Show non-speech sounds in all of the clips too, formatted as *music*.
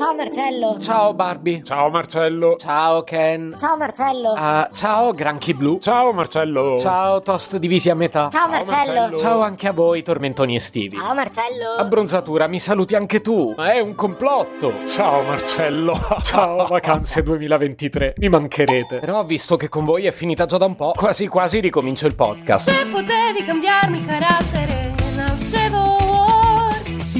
Ciao Marcello. Ciao Barbie. Ciao Marcello. Ciao Ken. Ciao Marcello. Ah, ciao Granchi Blu. Ciao Marcello. Ciao Toast divisi a metà. Ciao Marcello. Marcello. Ciao anche a voi tormentoni estivi. Ciao Marcello. Abbronzatura, mi saluti anche tu. Ma è un complotto. Ciao Marcello. *laughs* Ciao vacanze 2023. Mi mancherete. Però visto che con voi è finita già da un po', quasi quasi ricomincio il podcast. Se potevi cambiarmi carattere,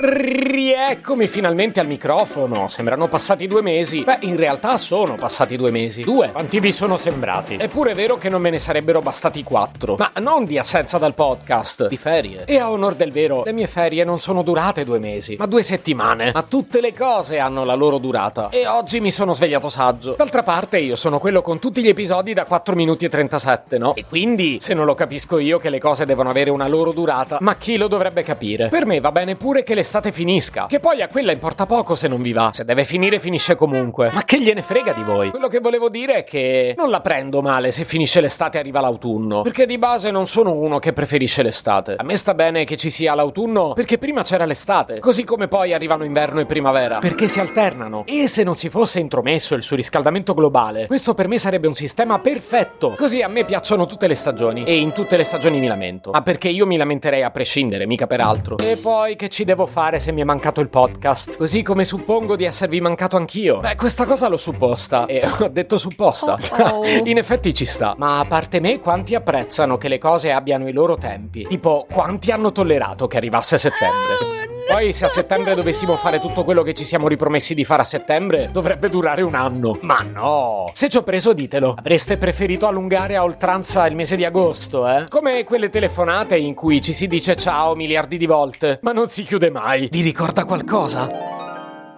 Rieccomi finalmente al microfono. Sembrano passati due mesi. Beh, in realtà sono passati due mesi. Due. Quanti vi sono sembrati? Eppure è vero che non me ne sarebbero bastati quattro. Ma non di assenza dal podcast, di ferie. E a onor del vero, le mie ferie non sono durate due mesi, ma due settimane. Ma tutte le cose hanno la loro durata. E oggi mi sono svegliato saggio. D'altra parte, io sono quello con tutti gli episodi da 4 minuti e 37, no? E quindi, se non lo capisco io che le cose devono avere una loro durata, ma chi lo dovrebbe capire? Per me va bene pure che l'estate finisca. Che poi a quella importa poco se non vi va. Se deve finire, finisce comunque. Ma che gliene frega di voi? Quello che volevo dire è che non la prendo male se finisce l'estate e arriva l'autunno. Perché di base non sono uno che preferisce l'estate. A me sta bene che ci sia l'autunno perché prima c'era l'estate. Così come poi arrivano inverno e primavera. Perché si alternano. E se non si fosse intromesso il surriscaldamento globale, questo per me sarebbe un sistema perfetto. Così a me piacciono tutte le stagioni. E in tutte le stagioni mi lamento. Ma perché io mi lamenterei a prescindere, mica per altro. E poi che ci devo fare se mi è mancato il podcast? Così come suppongo di esservi mancato anch'io. Beh, questa cosa l'ho supposta. E *laughs* ho detto supposta. Oh, oh. *laughs* In effetti ci sta. Ma a parte me, quanti apprezzano che le cose abbiano i loro tempi? Tipo, quanti hanno tollerato che arrivasse settembre? Poi, se a settembre dovessimo fare tutto quello che ci siamo ripromessi di fare a settembre, dovrebbe durare un anno. Ma no! Se ci ho preso, ditelo. Avreste preferito allungare a oltranza il mese di agosto, eh? Come quelle telefonate in cui ci si dice ciao miliardi di volte, ma non si chiude mai. Vi ricorda qualcosa?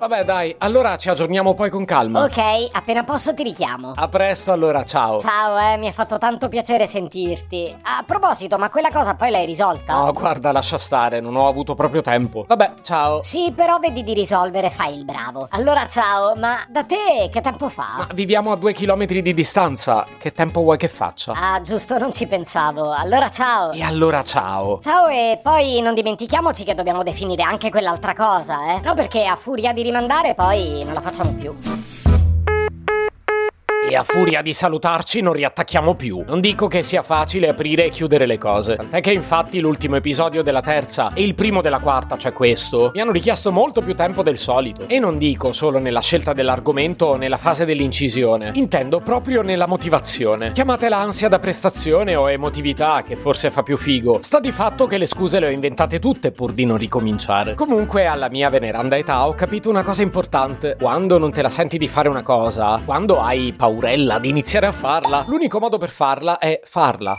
Vabbè, dai, allora ci aggiorniamo poi con calma. Ok, appena posso ti richiamo. A presto, allora, ciao. Ciao, eh, mi ha fatto tanto piacere sentirti. A proposito, ma quella cosa poi l'hai risolta? No, guarda, lascia stare, non ho avuto proprio tempo. Vabbè, ciao. Sì, però vedi di risolvere, fai il bravo. Allora, ciao, ma da te che tempo fa? Ma viviamo a due chilometri di distanza. Che tempo vuoi che faccia? Ah, giusto, non ci pensavo. Allora, ciao. E allora ciao. Ciao e poi non dimentichiamoci che dobbiamo definire anche quell'altra cosa, eh? No, perché a furia di rimandare poi non la facciamo più. E a furia di salutarci non riattacchiamo più. Non dico che sia facile aprire e chiudere le cose. Tant'è che infatti l'ultimo episodio della terza e il primo della quarta, cioè questo, mi hanno richiesto molto più tempo del solito. E non dico solo nella scelta dell'argomento o nella fase dell'incisione. Intendo proprio nella motivazione. Chiamatela ansia da prestazione o emotività, che forse fa più figo. Sta di fatto che le scuse le ho inventate tutte pur di non ricominciare. Comunque, alla mia veneranda età ho capito una cosa importante. Quando non te la senti di fare una cosa, quando hai paurella di iniziare a farla, l'unico modo per farla è farla.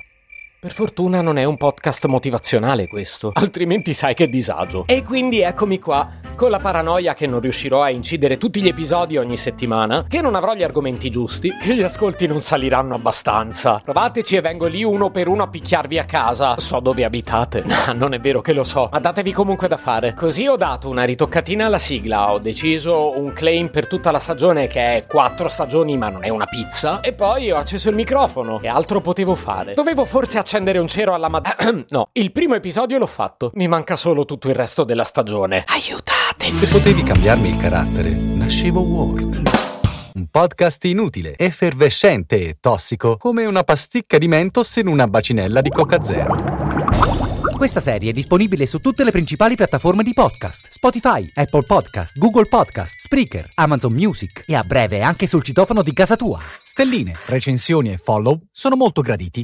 Per fortuna non è un podcast motivazionale questo, altrimenti sai che disagio. E quindi eccomi qua, con la paranoia che non riuscirò a incidere tutti gli episodi ogni settimana, che non avrò gli argomenti giusti, che gli ascolti non saliranno abbastanza. Provateci e vengo lì uno per uno a picchiarvi a casa. So dove abitate. *laughs* No, non è vero che lo so, ma datevi comunque da fare. Così ho dato una ritoccatina alla sigla, ho deciso un claim per tutta la stagione che è quattro stagioni ma non è una pizza, e poi ho acceso il microfono. Che altro potevo fare? Dovevo forse accendere un cero alla mad... *clears throat* no, il primo episodio l'ho fatto. Mi manca solo tutto il resto della stagione. Aiutatemi! Se potevi cambiarmi il carattere, nascevo Ward. Un podcast inutile, effervescente e tossico, come una pasticca di mentos in una bacinella di Coca Zero. Questa serie è disponibile su tutte le principali piattaforme di podcast: Spotify, Apple Podcast, Google Podcast, Spreaker, Amazon Music e a breve anche sul citofono di casa tua. Stelline, recensioni e follow sono molto graditi.